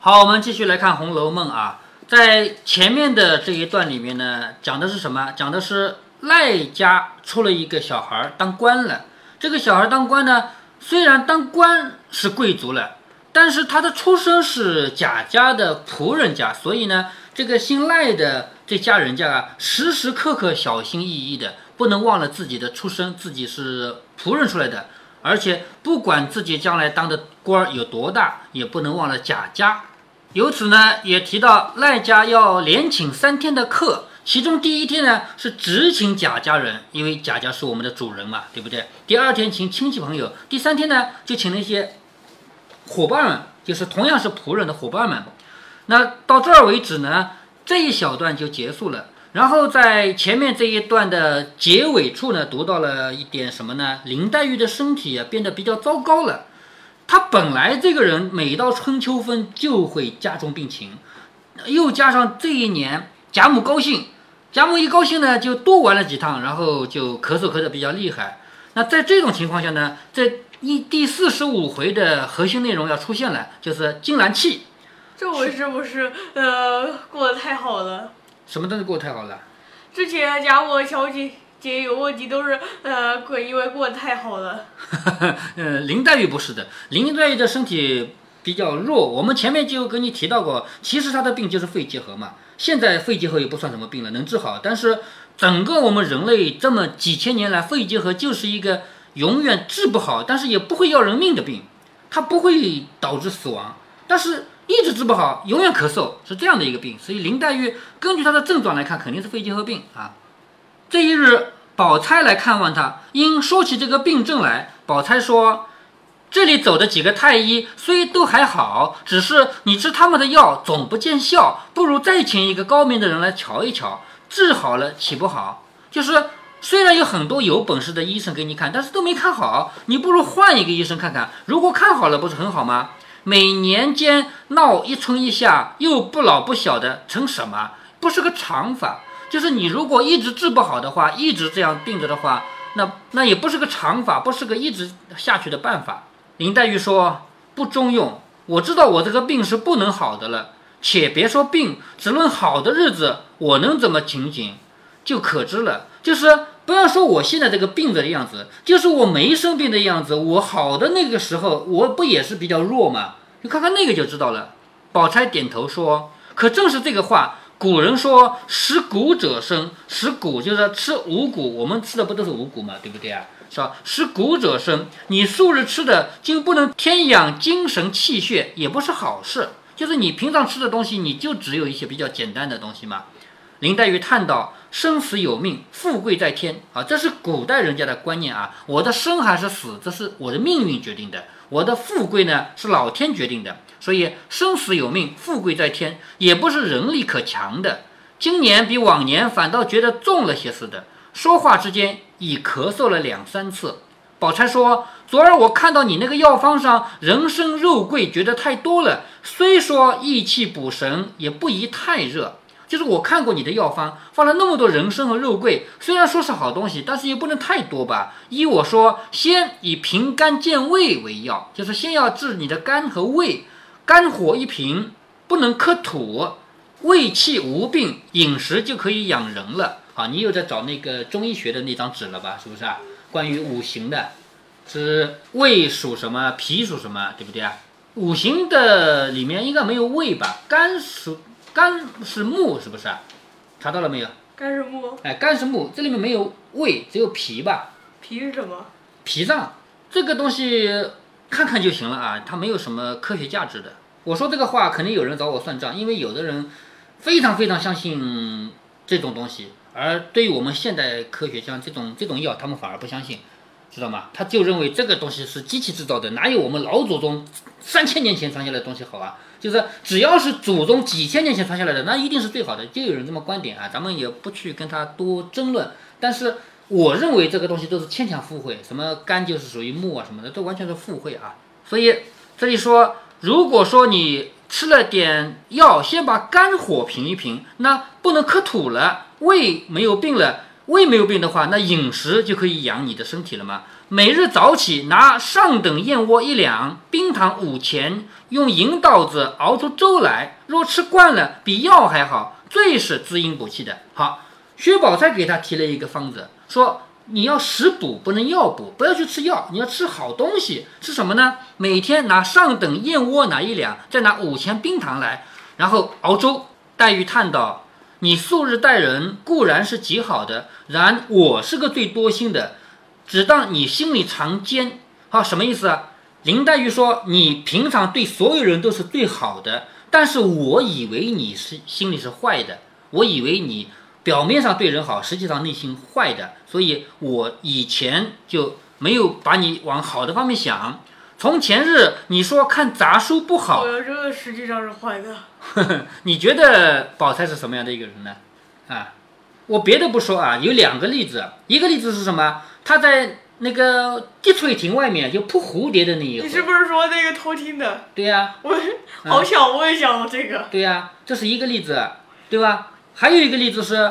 好，我们继续来看《红楼梦》啊，在前面的这一段里面呢，讲的是什么？讲的是赖家出了一个小孩当官了。这个小孩当官呢，虽然当官是贵族了，但是他的出身是贾家的仆人家，所以呢，这个姓赖的这家人家啊，时时刻刻小心翼翼的，不能忘了自己的出身，自己是仆人出来的，而且不管自己将来当的官儿有多大，也不能忘了贾家。由此呢，也提到赖家要连请三天的客。其中第一天呢是只请贾家人，因为贾家是我们的主人嘛，对不对？第二天请亲戚朋友，第三天呢就请那些伙伴们，就是同样是仆人的伙伴们。那到这儿为止呢，这一小段就结束了。然后在前面这一段的结尾处呢，读到了一点什么呢？林黛玉的身体啊变得比较糟糕了。她本来这个人每到春秋分就会加重病情，又加上这一年贾母高兴。贾母一高兴呢，就多玩了几趟，然后就咳嗽咳得比较厉害。那在这种情况下呢，这一第四十五回的核心内容要出现了，就是金兰气。这回是不是呃过得太好了？什么东西过得太好了？之前贾母和乔姐姐有问题都是呃过因为过得太好了。呃，林黛玉不是的，林黛玉的身体比较弱。我们前面就跟你提到过，其实她的病就是肺结核嘛。现在肺结核也不算什么病了，能治好。但是整个我们人类这么几千年来，肺结核就是一个永远治不好，但是也不会要人命的病，它不会导致死亡，但是一直治不好，永远咳嗽，是这样的一个病。所以林黛玉根据她的症状来看，肯定是肺结核病啊。这一日，宝钗来看望她，因说起这个病症来，宝钗说。这里走的几个太医虽都还好，只是你吃他们的药总不见效，不如再请一个高明的人来瞧一瞧，治好了岂不好？就是虽然有很多有本事的医生给你看，但是都没看好，你不如换一个医生看看。如果看好了，不是很好吗？每年间闹一春一夏，又不老不小的，成什么？不是个长法。就是你如果一直治不好的话，一直这样病着的话，那那也不是个长法，不是个一直下去的办法。林黛玉说：“不中用，我知道我这个病是不能好的了。且别说病，只论好的日子，我能怎么情景，就可知了。就是不要说我现在这个病着的样子，就是我没生病的样子，我好的那个时候，我不也是比较弱吗？你看看那个就知道了。”宝钗点头说：“可正是这个话，古人说食谷者生，食谷就是吃五谷，我们吃的不都是五谷吗？对不对啊？”是吧？食谷者生，你素日吃的就不能添养精神气血，也不是好事。就是你平常吃的东西，你就只有一些比较简单的东西嘛。林黛玉叹道：“生死有命，富贵在天啊！这是古代人家的观念啊。我的生还是死，这是我的命运决定的。我的富贵呢，是老天决定的。所以生死有命，富贵在天，也不是人力可强的。今年比往年反倒觉得重了些似的。”说话之间已咳嗽了两三次，宝钗说：“昨儿我看到你那个药方上人参肉桂，觉得太多了。虽说益气补神，也不宜太热。就是我看过你的药方，放了那么多人参和肉桂，虽然说是好东西，但是也不能太多吧。依我说，先以平肝健胃为要，就是先要治你的肝和胃，肝火一平，不能克土，胃气无病，饮食就可以养人了。”啊，你又在找那个中医学的那张纸了吧？是不是啊？关于五行的，是胃属什么，脾属什么，对不对啊？五行的里面应该没有胃吧？肝属肝是木，是不是啊？查到了没有？肝是木。哎，肝是木，这里面没有胃，只有脾吧？脾是什么？脾脏这个东西看看就行了啊，它没有什么科学价值的。我说这个话，肯定有人找我算账，因为有的人非常非常相信这种东西。而对于我们现代科学，像这种这种药，他们反而不相信，知道吗？他就认为这个东西是机器制造的，哪有我们老祖宗三千年前传下来的东西好啊？就是只要是祖宗几千年前传下来的，那一定是最好的。就有人这么观点啊，咱们也不去跟他多争论。但是我认为这个东西都是牵强附会，什么肝就是属于木啊什么的，都完全是附会啊。所以这里说，如果说你吃了点药，先把肝火平一平，那不能克土了。胃没有病了，胃没有病的话，那饮食就可以养你的身体了吗。每日早起拿上等燕窝一两，冰糖五钱，用银刀子熬出粥来。若吃惯了，比药还好，最是滋阴补气的。好，薛宝钗给他提了一个方子，说你要食补，不能药补，不要去吃药，你要吃好东西。吃什么呢？每天拿上等燕窝拿一两，再拿五钱冰糖来，然后熬粥。黛玉叹道：“你素日待人固然是极好的，然我是个最多心的。”只当你心里常奸，好什么意思啊？林黛玉说：“你平常对所有人都是最好的，但是我以为你是心里是坏的，我以为你表面上对人好，实际上内心坏的，所以我以前就没有把你往好的方面想。从前日你说看杂书不好，我这个实际上是坏的。你觉得宝钗是什么样的一个人呢？啊，我别的不说啊，有两个例子，一个例子是什么？他在那个滴翠亭外面就扑蝴蝶的那一回，你是不是说那个偷听的？对呀，我好想，我也想这个。对呀，这是一个例子，对吧？还有一个例子是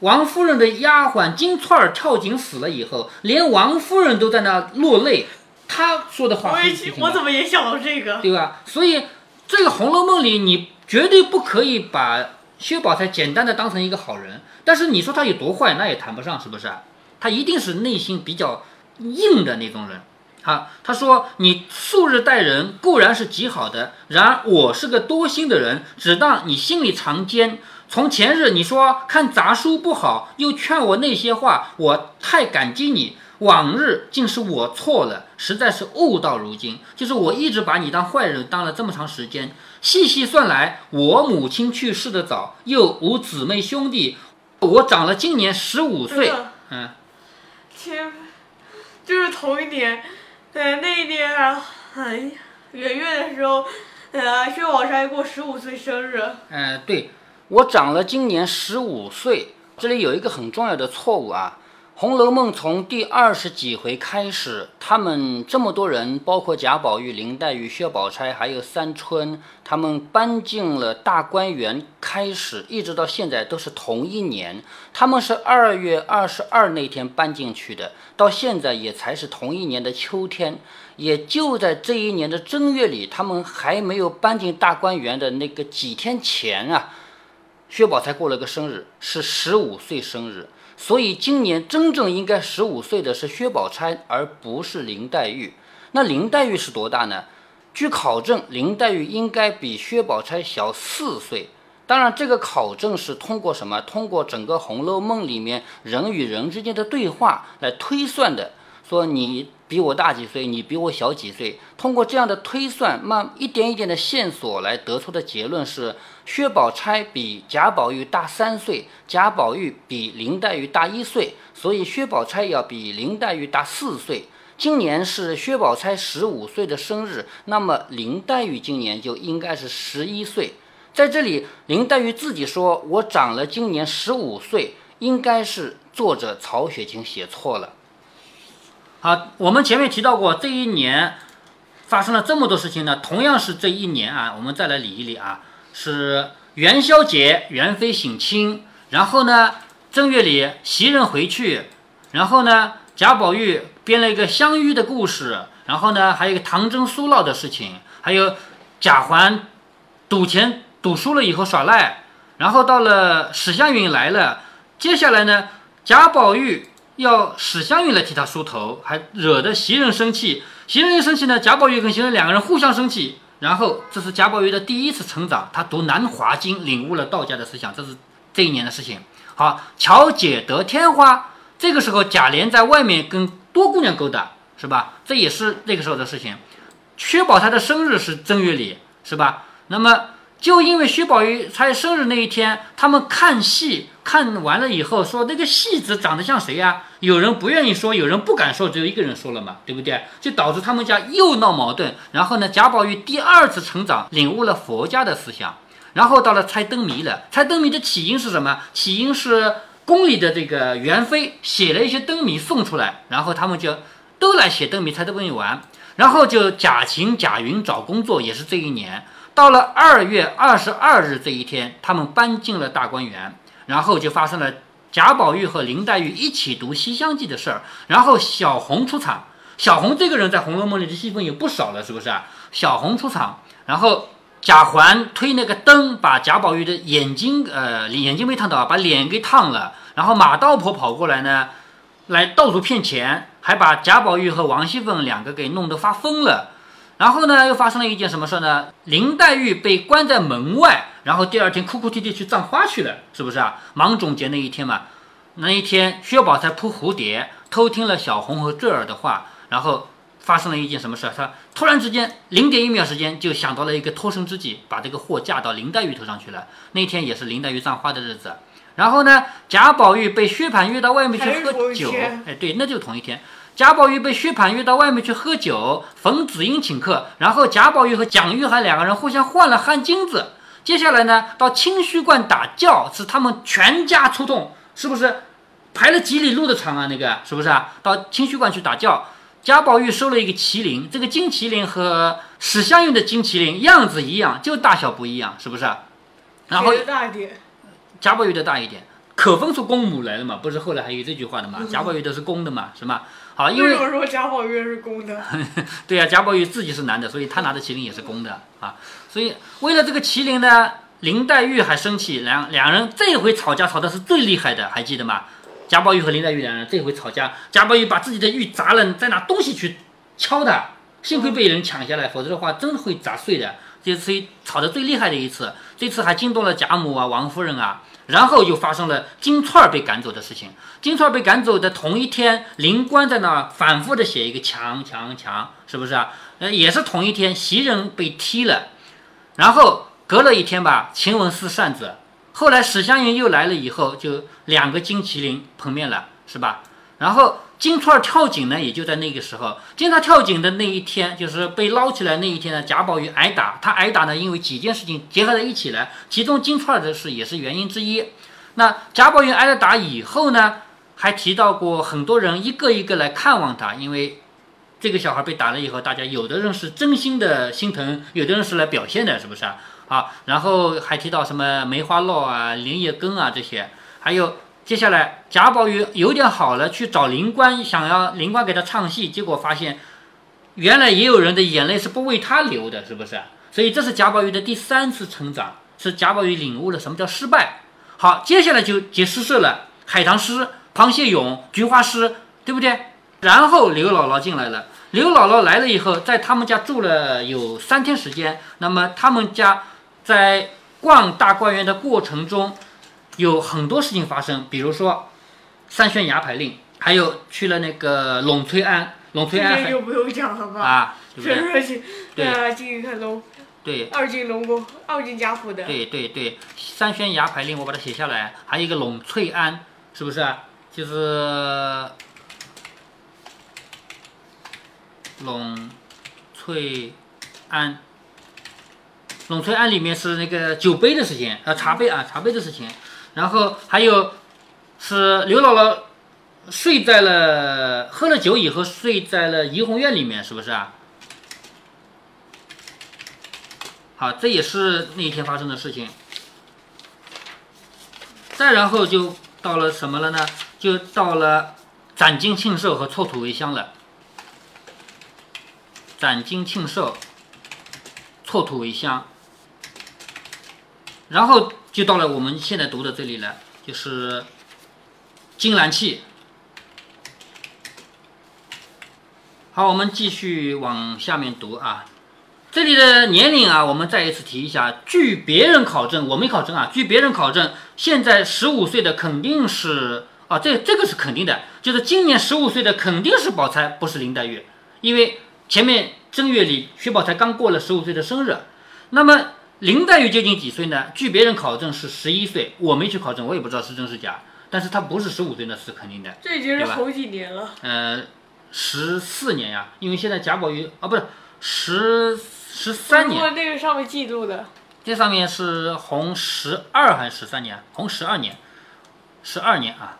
王夫人的丫鬟金钏儿跳井死了以后，连王夫人都在那落泪。他说的话，我也我怎么也想到这个，对吧？所以这个《红楼梦》里，你绝对不可以把薛宝钗简单的当成一个好人。但是你说他有多坏，那也谈不上，是不是？他一定是内心比较硬的那种人，好，他说你素日待人固然是极好的，然而我是个多心的人，只当你心里藏奸。从前日你说看杂书不好，又劝我那些话，我太感激你。往日竟是我错了，实在是悟到如今，就是我一直把你当坏人当了这么长时间。细细算来，我母亲去世的早，又无姊妹兄弟，我长了今年十五岁，嗯。天，就是同一年，呃，那一年啊，哎，元月的时候，呃，薛宝钗过十五岁生日。嗯，对，我长了今年十五岁。这里有一个很重要的错误啊。《红楼梦》从第二十几回开始，他们这么多人，包括贾宝玉、林黛玉、薛宝钗，还有三春，他们搬进了大观园，开始一直到现在都是同一年。他们是二月二十二那天搬进去的，到现在也才是同一年的秋天。也就在这一年的正月里，他们还没有搬进大观园的那个几天前啊，薛宝钗过了个生日，是十五岁生日。所以今年真正应该十五岁的是薛宝钗，而不是林黛玉。那林黛玉是多大呢？据考证，林黛玉应该比薛宝钗小四岁。当然，这个考证是通过什么？通过整个《红楼梦》里面人与人之间的对话来推算的。说你比我大几岁，你比我小几岁。通过这样的推算，慢一点一点的线索来得出的结论是：薛宝钗比贾宝玉大三岁，贾宝玉比林黛玉大一岁，所以薛宝钗要比林黛玉大四岁。今年是薛宝钗十五岁的生日，那么林黛玉今年就应该是十一岁。在这里，林黛玉自己说：“我长了今年十五岁。”应该是作者曹雪芹写错了。好，我们前面提到过，这一年发生了这么多事情呢。同样是这一年啊，我们再来理一理啊。是元宵节，元妃省亲，然后呢，正月里袭人回去，然后呢，贾宝玉编了一个相遇的故事，然后呢，还有一个唐僧苏闹的事情，还有贾环赌钱赌输了以后耍赖，然后到了史湘云来了，接下来呢，贾宝玉。要史湘云来替他梳头，还惹得袭人生气。袭人一生气呢，贾宝玉跟袭人两个人互相生气。然后这是贾宝玉的第一次成长，他读《南华经》，领悟了道家的思想，这是这一年的事情。好，巧姐得天花，这个时候贾琏在外面跟多姑娘勾搭，是吧？这也是那个时候的事情。薛宝钗的生日是正月里，是吧？那么。就因为薛宝玉才生日那一天，他们看戏看完了以后说那个戏子长得像谁呀？有人不愿意说，有人不敢说，只有一个人说了嘛，对不对？就导致他们家又闹矛盾。然后呢，贾宝玉第二次成长，领悟了佛家的思想。然后到了猜灯谜了，猜灯谜的起因是什么？起因是宫里的这个元妃写了一些灯谜送出来，然后他们就都来写灯谜猜灯谜玩。然后就贾晴、贾云找工作，也是这一年。到了二月二十二日这一天，他们搬进了大观园，然后就发生了贾宝玉和林黛玉一起读《西厢记》的事儿，然后小红出场。小红这个人在《红楼梦》里的戏份也不少了，是不是啊？小红出场，然后贾环推那个灯，把贾宝玉的眼睛，呃，眼睛没烫到，把脸给烫了。然后马道婆跑过来呢，来到处骗钱，还把贾宝玉和王熙凤两个给弄得发疯了。然后呢，又发生了一件什么事呢？林黛玉被关在门外，然后第二天哭哭啼啼去葬花去了，是不是啊？芒种节那一天嘛，那一天薛宝钗扑蝴蝶，偷听了小红和坠儿的话。然后发生了一件什么事？他突然之间零点一秒时间就想到了一个脱身之计，把这个祸嫁到林黛玉头上去了。那天也是林黛玉葬花的日子。然后呢，贾宝玉被薛蟠约到外面去喝酒。哎，对，那就同一天。贾宝玉被薛蟠约到外面去喝酒，冯子英请客。然后贾宝玉和蒋玉菡两个人互相换了汗巾子。接下来呢，到清虚观打轿，是他们全家出动，是不是？排了几里路的长啊？那个是不是啊？到清虚观去打轿。贾宝玉收了一个麒麟，这个金麒麟和史湘云的金麒麟样子一样，就大小不一样，是不是？啊然后大一点，贾宝玉的大一点，可分出公母来了嘛？不是后来还有这句话的嘛？贾宝玉都是公的嘛？是吗？好，因为什么说贾宝玉是公的？对呀，贾宝玉自己是男的，所以他拿的麒麟也是公的啊。所以为了这个麒麟呢，林黛玉还生气，两两人这回吵架吵的是最厉害的，还记得吗？贾宝玉和林黛玉两人这回吵架，贾宝玉把自己的玉砸了，再拿东西去敲他，幸亏被人抢下来，否则的话真的会砸碎的。这次吵得最厉害的一次，这次还惊动了贾母啊、王夫人啊，然后又发生了金钏儿被赶走的事情。金钏儿被赶走的同一天，灵官在那反复的写一个强强强，是不是啊？呃，也是同一天，袭人被踢了，然后隔了一天吧，晴雯撕扇子。后来史湘云又来了以后，就两个金麒麟碰面了，是吧？然后金钏儿跳井呢，也就在那个时候。金钏跳井的那一天，就是被捞起来那一天呢，贾宝玉挨打。他挨打呢，因为几件事情结合在一起了，其中金钏儿的事也是原因之一。那贾宝玉挨了打以后呢，还提到过很多人一个一个来看望他，因为这个小孩被打了以后，大家有的人是真心的心疼，有的人是来表现的，是不是啊？啊，然后还提到什么梅花烙啊、莲叶羹啊这些，还有接下来贾宝玉有点好了，去找灵官，想要灵官给他唱戏，结果发现原来也有人的眼泪是不为他流的，是不是？所以这是贾宝玉的第三次成长，是贾宝玉领悟了什么叫失败。好，接下来就接诗社了，海棠诗、螃蟹咏、菊花诗，对不对？然后刘姥姥进来了，刘姥姥来了以后，在他们家住了有三天时间，那么他们家。在逛大观园的过程中，有很多事情发生，比如说三宣牙牌令，还有去了那个陇翠庵，陇翠庵就不用讲了吧？啊，是不是？对啊，进去看龙。对。二进龙宫，二进贾府的。对对对，三宣牙牌令我把它写下来，还有一个陇翠庵，是不是？就是陇翠庵。陇翠庵里面是那个酒杯的事情，呃，茶杯啊，茶杯的事情，然后还有是刘姥姥睡在了喝了酒以后睡在了怡红院里面，是不是啊？好，这也是那一天发生的事情。再然后就到了什么了呢？就到了斩金庆寿和错土为香了。斩金庆寿，错土为香。然后就到了我们现在读的这里了，就是金兰契。好，我们继续往下面读啊。这里的年龄啊，我们再一次提一下。据别人考证，我没考证啊。据别人考证，现在十五岁的肯定是啊，这这个是肯定的，就是今年十五岁的肯定是宝钗，不是林黛玉，因为前面正月里薛宝钗刚过了十五岁的生日，那么。林黛玉接近几岁呢？据别人考证是十一岁，我没去考证，我也不知道是真是假。但是她不是十五岁，那是肯定的。这已经是好几年了。呃，十四年呀，因为现在贾宝玉啊，不是十十三年。那个上面记录的。这上面是红十二还是十三年？红十二年，十二年啊。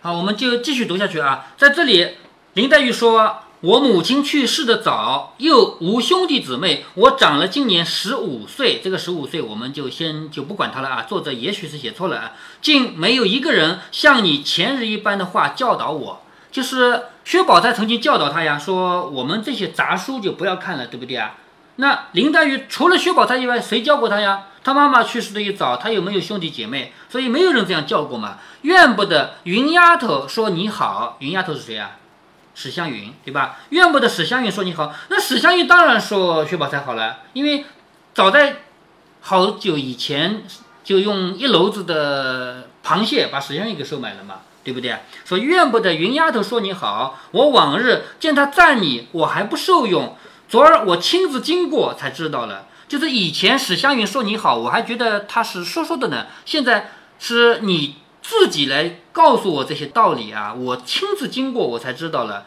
好，我们就继续读下去啊。在这里，林黛玉说：“我母亲去世的早，又无兄弟姊妹，我长了今年十五岁。这个十五岁我们就先就不管他了啊。作者也许是写错了啊，竟没有一个人像你前日一般的话教导我。就是薛宝钗曾经教导他呀，说我们这些杂书就不要看了，对不对啊？那林黛玉除了薛宝钗以外，谁教过她呀？她妈妈去世的一早，她又没有兄弟姐妹，所以没有人这样叫过嘛。怨不得云丫头说你好，云丫头是谁啊？史湘云，对吧？怨不得史湘云说你好，那史湘云当然说薛宝钗好了，因为早在好久以前就用一篓子的螃蟹把史湘云给收买了嘛，对不对？说怨不得云丫头说你好，我往日见她赞你，我还不受用，昨儿我亲自经过才知道了。就是以前史湘云说你好，我还觉得她是说说的呢，现在是你。自己来告诉我这些道理啊！我亲自经过，我才知道了。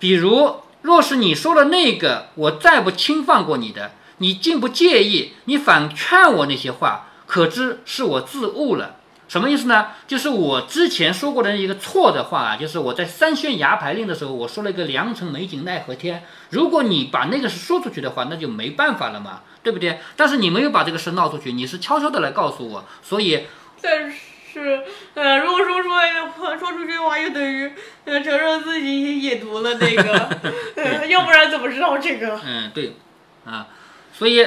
比如，若是你说了那个，我再不轻放过你的，你竟不介意，你反劝我那些话，可知是我自误了。什么意思呢？就是我之前说过的一个错的话啊，就是我在三宣牙牌令的时候，我说了一个良辰美景奈何天。如果你把那个事说出去的话，那就没办法了嘛，对不对？但是你没有把这个事闹出去，你是悄悄的来告诉我，所以。但是。说出去的话，又等于，呃，承认自己也读了那个，呃，要不然怎么知道这个？嗯，对，啊，所以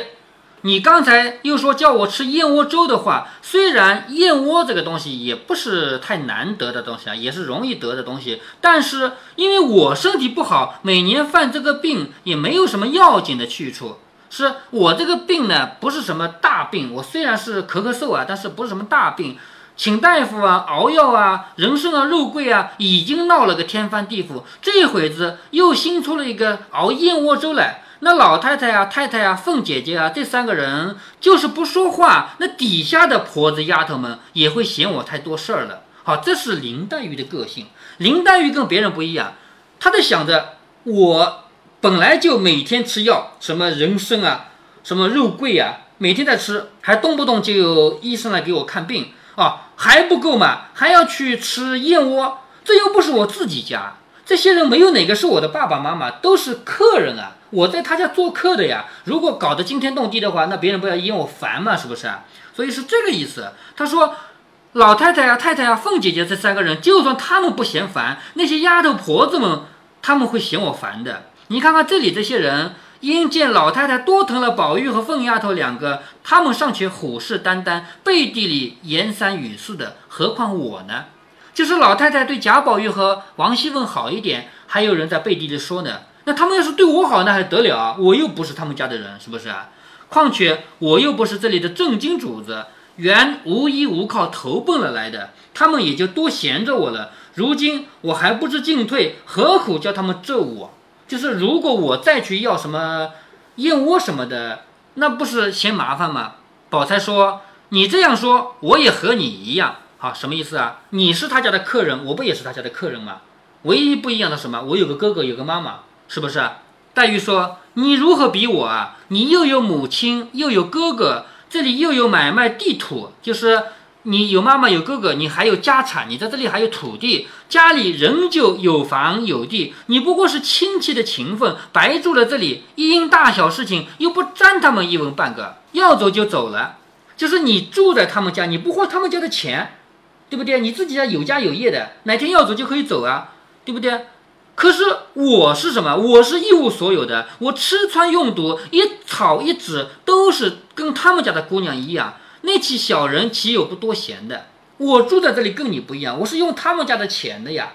你刚才又说叫我吃燕窝粥的话，虽然燕窝这个东西也不是太难得的东西啊，也是容易得的东西，但是因为我身体不好，每年犯这个病也没有什么要紧的去处。是我这个病呢，不是什么大病，我虽然是咳咳嗽啊，但是不是什么大病。请大夫啊，熬药啊，人参啊，肉桂啊，已经闹了个天翻地覆。这会子又新出了一个熬燕窝粥来。那老太太啊，太太啊，凤姐姐啊，这三个人就是不说话，那底下的婆子丫头们也会嫌我太多事儿了。好，这是林黛玉的个性。林黛玉跟别人不一样，她在想着我本来就每天吃药，什么人参啊，什么肉桂啊，每天在吃，还动不动就有医生来给我看病。啊，还不够嘛，还要去吃燕窝，这又不是我自己家，这些人没有哪个是我的爸爸妈妈，都是客人啊，我在他家做客的呀。如果搞得惊天动地的话，那别人不要嫌我烦嘛，是不是？所以是这个意思。他说，老太太啊、太太啊、凤姐姐这三个人，就算他们不嫌烦，那些丫头婆子们他们会嫌我烦的。你看看这里这些人。因见老太太多疼了宝玉和凤丫头两个，他们尚且虎视眈眈，背地里言三语四的，何况我呢？就是老太太对贾宝玉和王熙凤好一点，还有人在背地里说呢。那他们要是对我好，那还得了啊？我又不是他们家的人，是不是啊？况且我又不是这里的正经主子，原无依无靠投奔了来的，他们也就多闲着我了。如今我还不知进退，何苦叫他们咒我？就是如果我再去要什么燕窝什么的，那不是嫌麻烦吗？宝钗说：“你这样说，我也和你一样。好，什么意思啊？你是他家的客人，我不也是他家的客人吗？唯一不一样的什么？我有个哥哥，有个妈妈，是不是？”黛玉说：“你如何比我啊？你又有母亲，又有哥哥，这里又有买卖地土，就是。”你有妈妈有哥哥，你还有家产，你在这里还有土地，家里仍旧有房有地，你不过是亲戚的情分，白住了这里，一因大小事情又不沾他们一文半个，要走就走了，就是你住在他们家，你不花他们家的钱，对不对？你自己家有家有业的，哪天要走就可以走啊，对不对？可是我是什么？我是一无所有的，我吃穿用度一草一纸都是跟他们家的姑娘一样。那起小人岂有不多闲的？我住在这里跟你不一样，我是用他们家的钱的呀，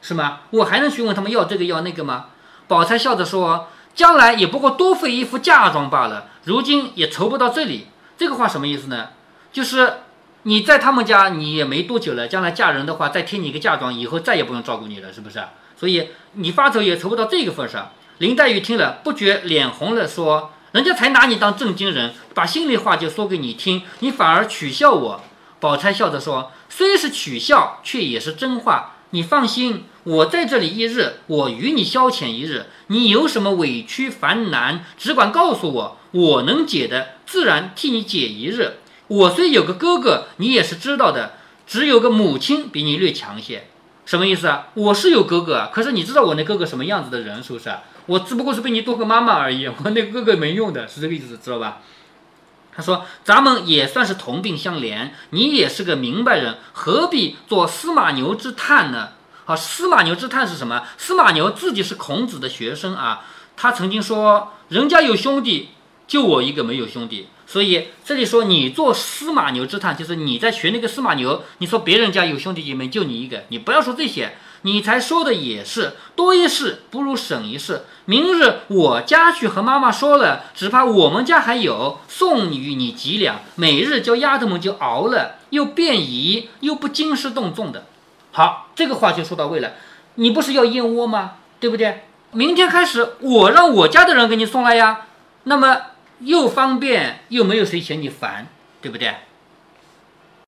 是吗？我还能去问他们要这个要那个吗？宝钗笑着说：“将来也不过多费一副嫁妆罢了，如今也筹不到这里。”这个话什么意思呢？就是你在他们家你也没多久了，将来嫁人的话再添你一个嫁妆，以后再也不用照顾你了，是不是？所以你发愁也筹不到这个份上。林黛玉听了不觉脸红了，说。人家才拿你当正经人，把心里话就说给你听，你反而取笑我。宝钗笑着说：“虽是取笑，却也是真话。你放心，我在这里一日，我与你消遣一日。你有什么委屈烦难，只管告诉我，我能解的，自然替你解一日。我虽有个哥哥，你也是知道的，只有个母亲比你略强些。什么意思啊？我是有哥哥，可是你知道我那哥哥什么样子的人是不是？我只不过是比你多个妈妈而已，我那哥哥没用的，是这个意思，知道吧？他说：“咱们也算是同病相怜，你也是个明白人，何必做司马牛之叹呢？”好，司马牛之叹是什么？司马牛自己是孔子的学生啊，他曾经说：“人家有兄弟，就我一个没有兄弟。”所以这里说你做司马牛之叹，就是你在学那个司马牛。你说别人家有兄弟姐妹，就你一个，你不要说这些。你才说的也是，多一事不如省一事。明日我家去和妈妈说了，只怕我们家还有，送与你几两，每日叫丫头们就熬了，又便宜又不惊师动众的。好，这个话就说到位了。你不是要燕窝吗？对不对？明天开始我让我家的人给你送来呀，那么又方便又没有谁嫌你烦，对不对？